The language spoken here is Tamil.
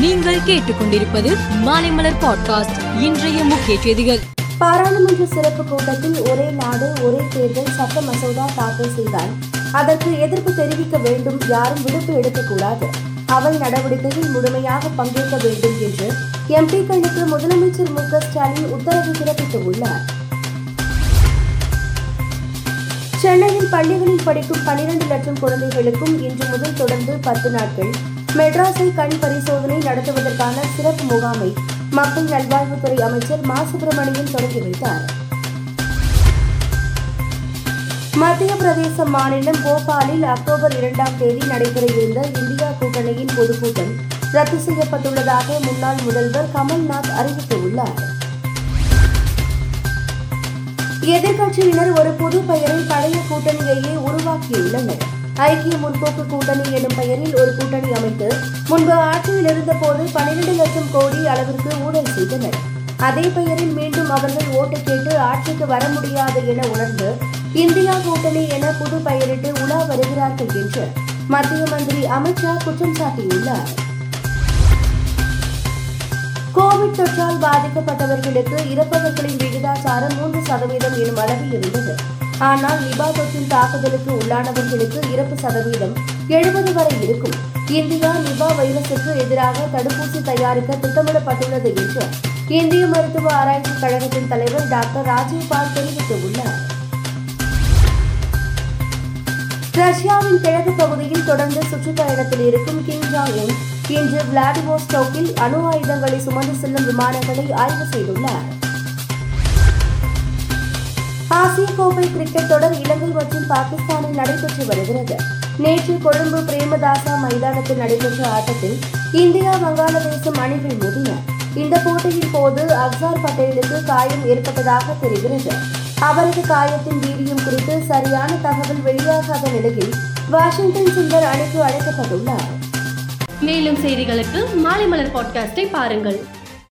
நீங்கள் கேட்டுக்கொண்டிருப்பது மாலைமலர் பாட்காஸ்ட் இன்றைய முக்கிய செய்திகள். பாராளுமன்ற சிறப்பு கூட்டத்தில் ஒரே நாடு ஒரே தேர்தல் சட்ட மசோதா தாக்கல் செய்தால் அதற்கு எதிர்ப்பு தெரிவிக்க வேண்டும் யாரும் விடுப்பு எடுக்கக்கூடாது. அவை நடவடிக்கையில் முழுமையாக பங்கேற்க வேண்டும் என்று எம்பிக்களுக்கு முதலமைச்சர் மு க ஸ்டாலின் உத்தரவு பிறப்பித்துள்ளார். சென்னையில் பள்ளிகளில் படிக்கும் பனிரெண்டு லட்சம் குழந்தைகளுக்கும் இன்று முதல் தொடர்ந்து பத்து நாட்கள் மெட்ராஸை கண் பரிசோதனை நடத்துவதற்கான சிறப்பு முகாமை மக்கள் நல்வாழ்வுத்துறை அமைச்சர் மா. சுப்பிரமணியன் தொடங்கி வைத்தார். மத்திய பிரதேச மாநிலம் போபாலில் அக்டோபர் இரண்டாம் தேதி நடைபெற இருந்த இந்தியா கூட்டணியின் பொதுக்கூட்டம் ரத்து செய்யப்பட்டுள்ளதாக முன்னாள் முதல்வர் கமல்நாத் அறிவித்துள்ளார். எதிர்க்கட்சியினர் ஒரு புது பெயரை பழைய கூட்டணியையே உருவாக்கியுள்ளனர். ஐக்கிய முற்போக்கு கூட்டணி எனும் பெயரில் ஒரு கூட்டணி அமைத்து முன்பு ஆட்சியில் இருந்தபோது பனிரெண்டு லட்சம் கோடி அளவிற்கு ஊழல் செய்தனர். அதே பெயரில் மீண்டும் அவர்கள் ஓட்டு கேட்டு ஆட்சிக்கு வர முடியாது என உணர்ந்து இந்தியா கூட்டணி என புது பெயரிட்டு உலா வருகிறார்கள் என்று மத்திய மந்திரி அமித்ஷா குற்றம் சாட்டியுள்ளார். கோவிட் தொற்றால் பாதிக்கப்பட்டவர்களுக்கு இறப்பவர்களின் விகிதாச்சாரம் மூன்று சதவீதம் எனும் அளவில் இருந்தது. ஆனால் நிபா தொற்றின் தாக்குதலுக்கு உள்ளானவர்களுக்கு இறப்பு சதவீதம் எழுபது வரை இருக்கும். இந்தியா நிபா வைரஸுக்கு எதிராக தடுப்பூசி தயாரிக்க திட்டமிடப்பட்டுள்ளது என்று இந்திய மருத்துவ ஆராய்ச்சி கழகத்தின் தலைவர் டாக்டர் ராஜீவ் பால் தெரிவித்துள்ளார். ரஷ்யாவின் கிழக்கு பகுதியில் தொடர்ந்து சுற்றுப்பயணத்தில் இருக்கும் கிம் ஜாங் உன் இன்று விளாடிவோஸ்டோக்கில் அணு ஆயுதங்களை சுமந்து செல்லும் விமானங்களை ஆய்வு செய்துள்ளார். ஆசிய கோப்பை கிரிக்கெட் தொடர் இலங்கை மற்றும் பாகிஸ்தானில் நடைபெற்று வருகிறது. நேற்று கொழும்பு பிரேமதாசா மைதானத்தில் நடைபெற்ற ஆட்டத்தில் இந்தியா வங்காளதேசம் அணிகள் மோதின. இந்த போட்டியின் போது அப்சார் பட்டேலுக்கு காயம் ஏற்பட்டதாக தெரிகிறது. அவரது காயத்தின் வீரியம் குறித்து சரியான தகவல் வெளியாகாத நிலையில் வாஷிங்டன் சுந்தர் அணிக்கு அழைக்கப்பட்டுள்ளார். மேலும் செய்திகளுக்கு மாலை மலர் பாட்காஸ்டை பாருங்கள்.